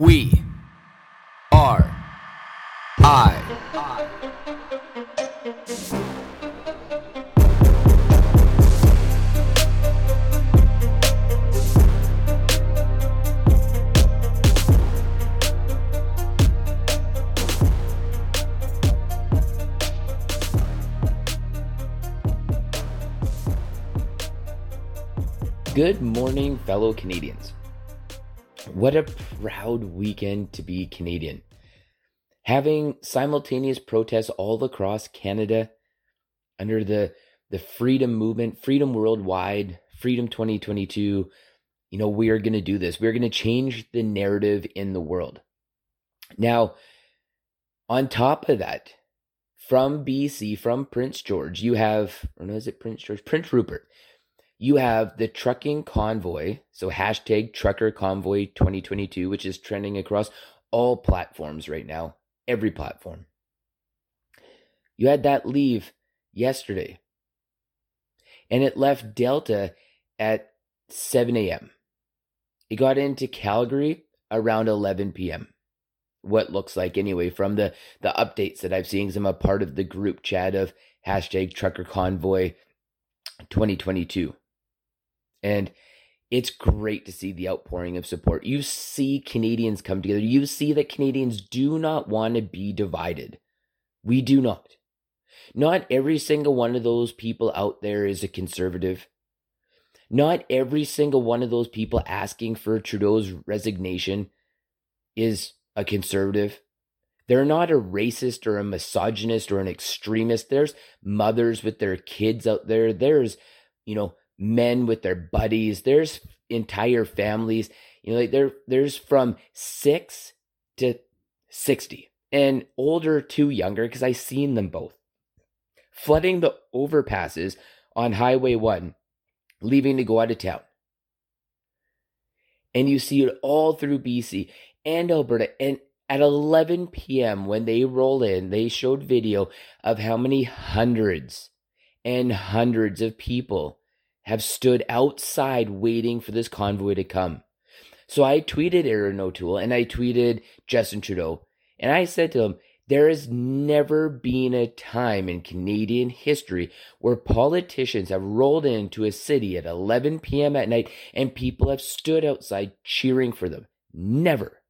We are I. Good morning, fellow Canadians. What a proud weekend to be Canadian. Having simultaneous protests all across Canada under the, the freedom movement, freedom worldwide, freedom 2022. You know, we are going to do this. We're going to change the narrative in the world. Now, on top of that, from BC, from Prince George, you have, or no, is it Prince George? Prince Rupert you have the trucking convoy, so hashtag trucker convoy 2022, which is trending across all platforms right now, every platform. You had that leave yesterday, and it left Delta at 7 a.m. It got into Calgary around 11 p.m. What looks like anyway from the the updates that I've seen. I'm a part of the group chat of hashtag Trucker Convoy 2022. And it's great to see the outpouring of support. You see Canadians come together. You see that Canadians do not want to be divided. We do not. Not every single one of those people out there is a conservative. Not every single one of those people asking for Trudeau's resignation is a conservative. They're not a racist or a misogynist or an extremist. There's mothers with their kids out there. There's, you know, men with their buddies. There's entire families. You know, like there there's from six to sixty, and older to younger because I seen them both flooding the overpasses on Highway One, leaving to go out of town. And you see it all through BC and Alberta. And at 11 p.m., when they roll in, they showed video of how many hundreds and hundreds of people have stood outside waiting for this convoy to come. So I tweeted Erin O'Toole and I tweeted Justin Trudeau. And I said to him, there has never been a time in Canadian history where politicians have rolled into a city at 11 p.m. at night and people have stood outside cheering for them. Never.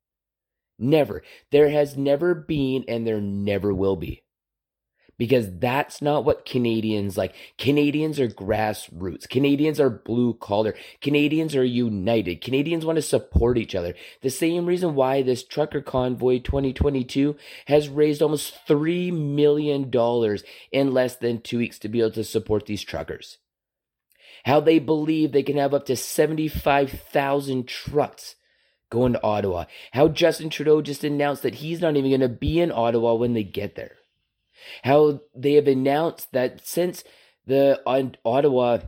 Never. There has never been and there never will be because that's not what Canadians like. Canadians are grassroots. Canadians are blue collar. Canadians are united. Canadians want to support each other. The same reason why this trucker convoy 2022 has raised almost $3 million in less than two weeks to be able to support these truckers. How they believe they can have up to 75,000 trucks going to Ottawa. How Justin Trudeau just announced that he's not even going to be in Ottawa when they get there how they have announced that since the Ottawa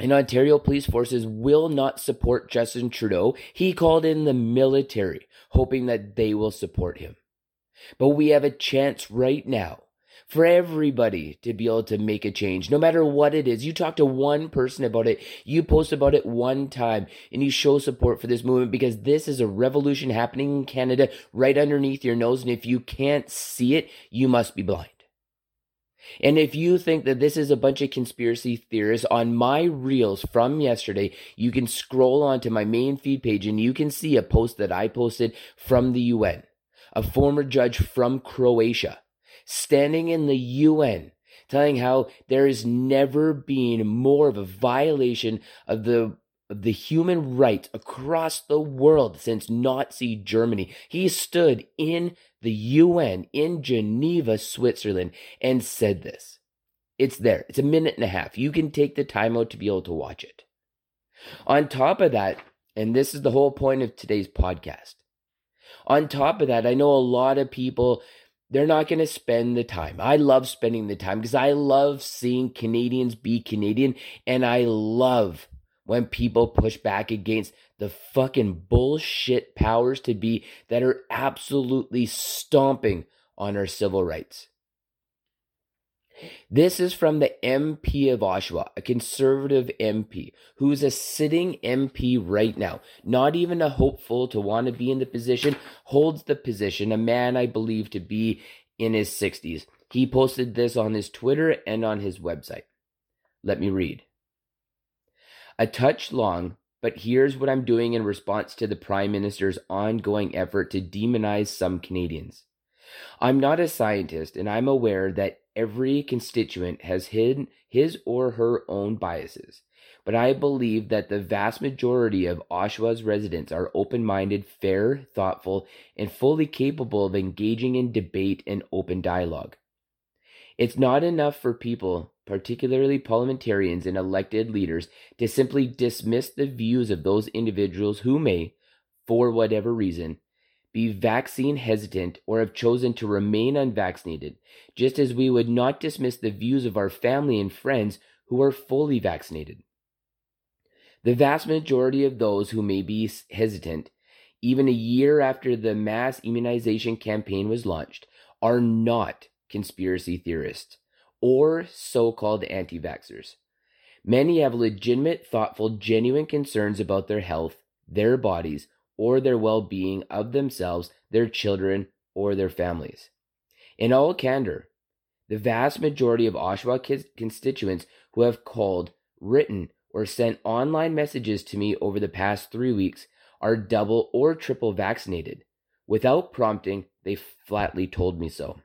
and Ontario police forces will not support Justin Trudeau, he called in the military, hoping that they will support him. But we have a chance right now for everybody to be able to make a change, no matter what it is. You talk to one person about it, you post about it one time, and you show support for this movement because this is a revolution happening in Canada right underneath your nose. And if you can't see it, you must be blind. And if you think that this is a bunch of conspiracy theorists, on my reels from yesterday, you can scroll onto my main feed page and you can see a post that I posted from the UN. A former judge from Croatia standing in the UN telling how there has never been more of a violation of the of the human rights across the world since Nazi Germany. He stood in the UN in Geneva, Switzerland, and said this. It's there. It's a minute and a half. You can take the time out to be able to watch it. On top of that, and this is the whole point of today's podcast. On top of that, I know a lot of people, they're not going to spend the time. I love spending the time because I love seeing Canadians be Canadian and I love when people push back against the fucking bullshit powers to be that are absolutely stomping on our civil rights. This is from the MP of Oshawa, a conservative MP, who's a sitting MP right now, not even a hopeful to want to be in the position, holds the position, a man I believe to be in his 60s. He posted this on his Twitter and on his website. Let me read. A touch long, but here's what I'm doing in response to the Prime Minister's ongoing effort to demonize some Canadians. I'm not a scientist, and I'm aware that every constituent has hidden his or her own biases. But I believe that the vast majority of Oshawa's residents are open minded, fair, thoughtful, and fully capable of engaging in debate and open dialogue. It's not enough for people, particularly parliamentarians and elected leaders, to simply dismiss the views of those individuals who may, for whatever reason, be vaccine hesitant or have chosen to remain unvaccinated, just as we would not dismiss the views of our family and friends who are fully vaccinated. The vast majority of those who may be hesitant, even a year after the mass immunization campaign was launched, are not conspiracy theorists or so called anti vaxxers. Many have legitimate, thoughtful, genuine concerns about their health, their bodies, or their well being of themselves, their children, or their families. In all candor, the vast majority of Oshawa constituents who have called, written, or sent online messages to me over the past three weeks are double or triple vaccinated. Without prompting, they flatly told me so.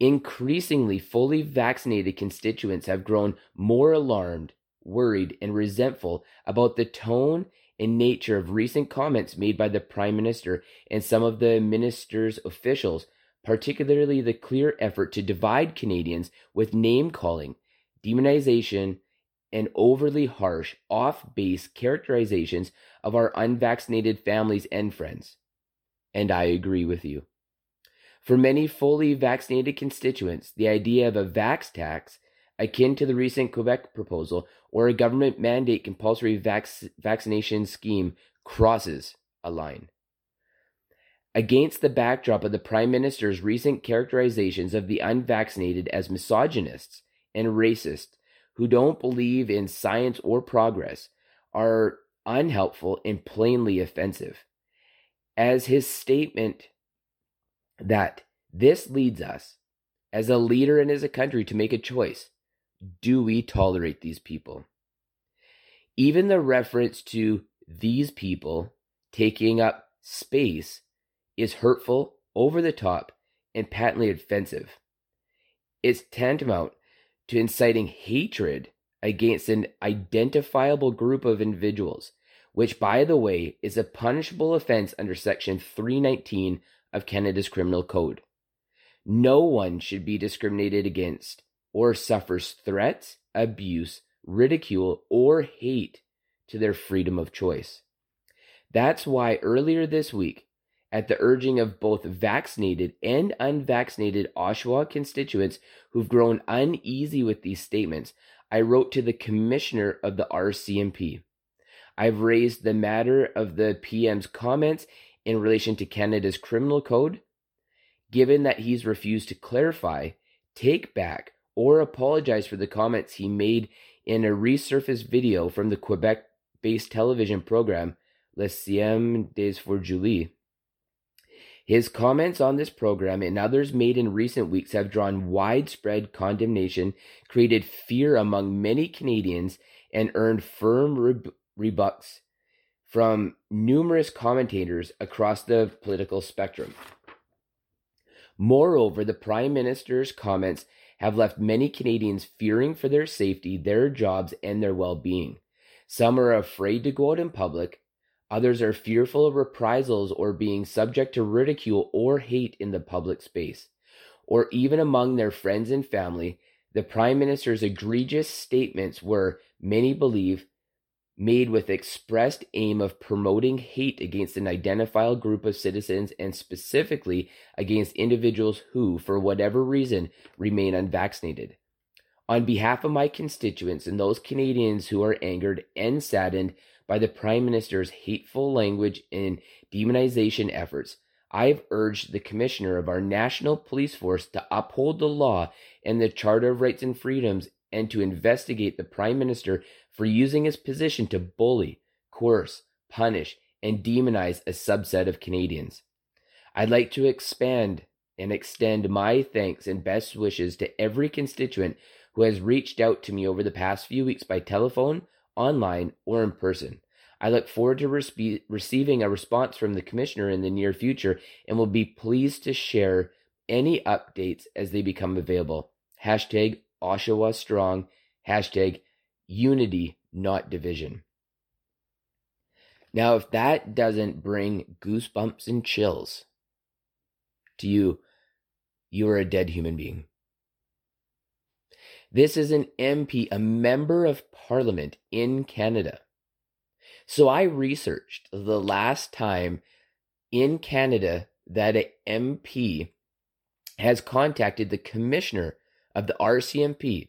Increasingly fully vaccinated constituents have grown more alarmed, worried, and resentful about the tone and nature of recent comments made by the Prime Minister and some of the minister's officials, particularly the clear effort to divide Canadians with name calling, demonization, and overly harsh, off base characterizations of our unvaccinated families and friends. And I agree with you. For many fully vaccinated constituents, the idea of a vax tax akin to the recent Quebec proposal or a government mandate compulsory vac- vaccination scheme crosses a line. Against the backdrop of the Prime Minister's recent characterizations of the unvaccinated as misogynists and racist who don't believe in science or progress are unhelpful and plainly offensive. As his statement that this leads us, as a leader and as a country, to make a choice do we tolerate these people? Even the reference to these people taking up space is hurtful, over the top, and patently offensive. It's tantamount to inciting hatred against an identifiable group of individuals, which, by the way, is a punishable offense under Section 319 of Canada's Criminal Code. No one should be discriminated against or suffers threats, abuse, ridicule, or hate to their freedom of choice. That's why earlier this week, at the urging of both vaccinated and unvaccinated Oshawa constituents who've grown uneasy with these statements, I wrote to the commissioner of the RCMP. I've raised the matter of the PM's comments in relation to Canada's criminal code. Given that he's refused to clarify, take back, or apologize for the comments he made in a resurfaced video from the Quebec based television program La Semaine des for Julie. His comments on this program and others made in recent weeks have drawn widespread condemnation, created fear among many Canadians, and earned firm reb- rebuffs from numerous commentators across the political spectrum. Moreover, the Prime Minister's comments have left many Canadians fearing for their safety, their jobs, and their well being. Some are afraid to go out in public. Others are fearful of reprisals or being subject to ridicule or hate in the public space. Or even among their friends and family, the Prime Minister's egregious statements were, many believe, made with expressed aim of promoting hate against an identifiable group of citizens and specifically against individuals who, for whatever reason, remain unvaccinated. On behalf of my constituents and those Canadians who are angered and saddened by the Prime Minister's hateful language and demonization efforts, I've urged the commissioner of our national police force to uphold the law and the Charter of Rights and Freedoms and to investigate the Prime Minister for using his position to bully, coerce, punish, and demonize a subset of Canadians. I'd like to expand and extend my thanks and best wishes to every constituent who has reached out to me over the past few weeks by telephone, online, or in person. I look forward to respe- receiving a response from the Commissioner in the near future and will be pleased to share any updates as they become available. Hashtag Oshawa Strong. Hashtag Unity, not division. Now, if that doesn't bring goosebumps and chills to you, you are a dead human being. This is an MP, a member of parliament in Canada. So I researched the last time in Canada that an MP has contacted the commissioner of the RCMP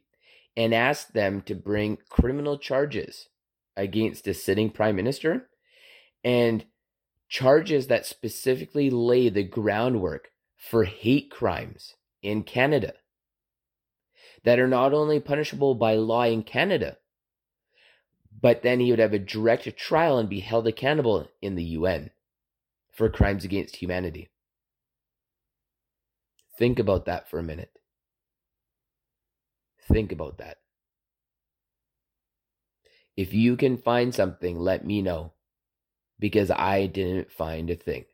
and asked them to bring criminal charges against a sitting prime minister and charges that specifically lay the groundwork for hate crimes in Canada that are not only punishable by law in Canada, but then he would have a direct trial and be held accountable in the UN for crimes against humanity. Think about that for a minute. Think about that. If you can find something, let me know because I didn't find a thing.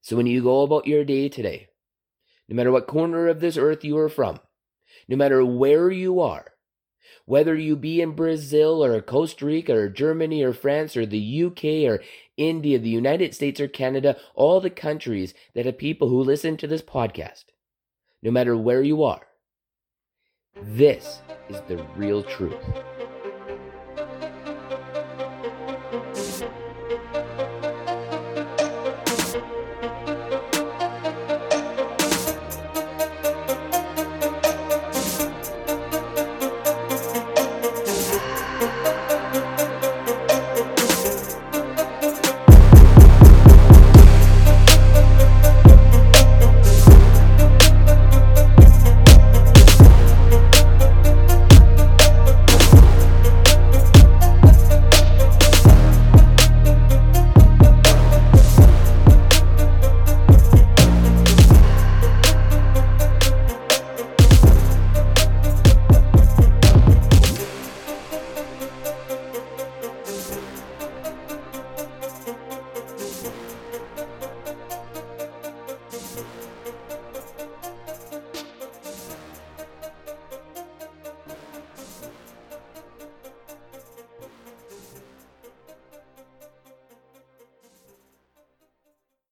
So when you go about your day today, no matter what corner of this earth you are from, no matter where you are, whether you be in Brazil or Costa Rica or Germany or France or the UK or India, the United States or Canada, all the countries that have people who listen to this podcast, no matter where you are, this is the real truth.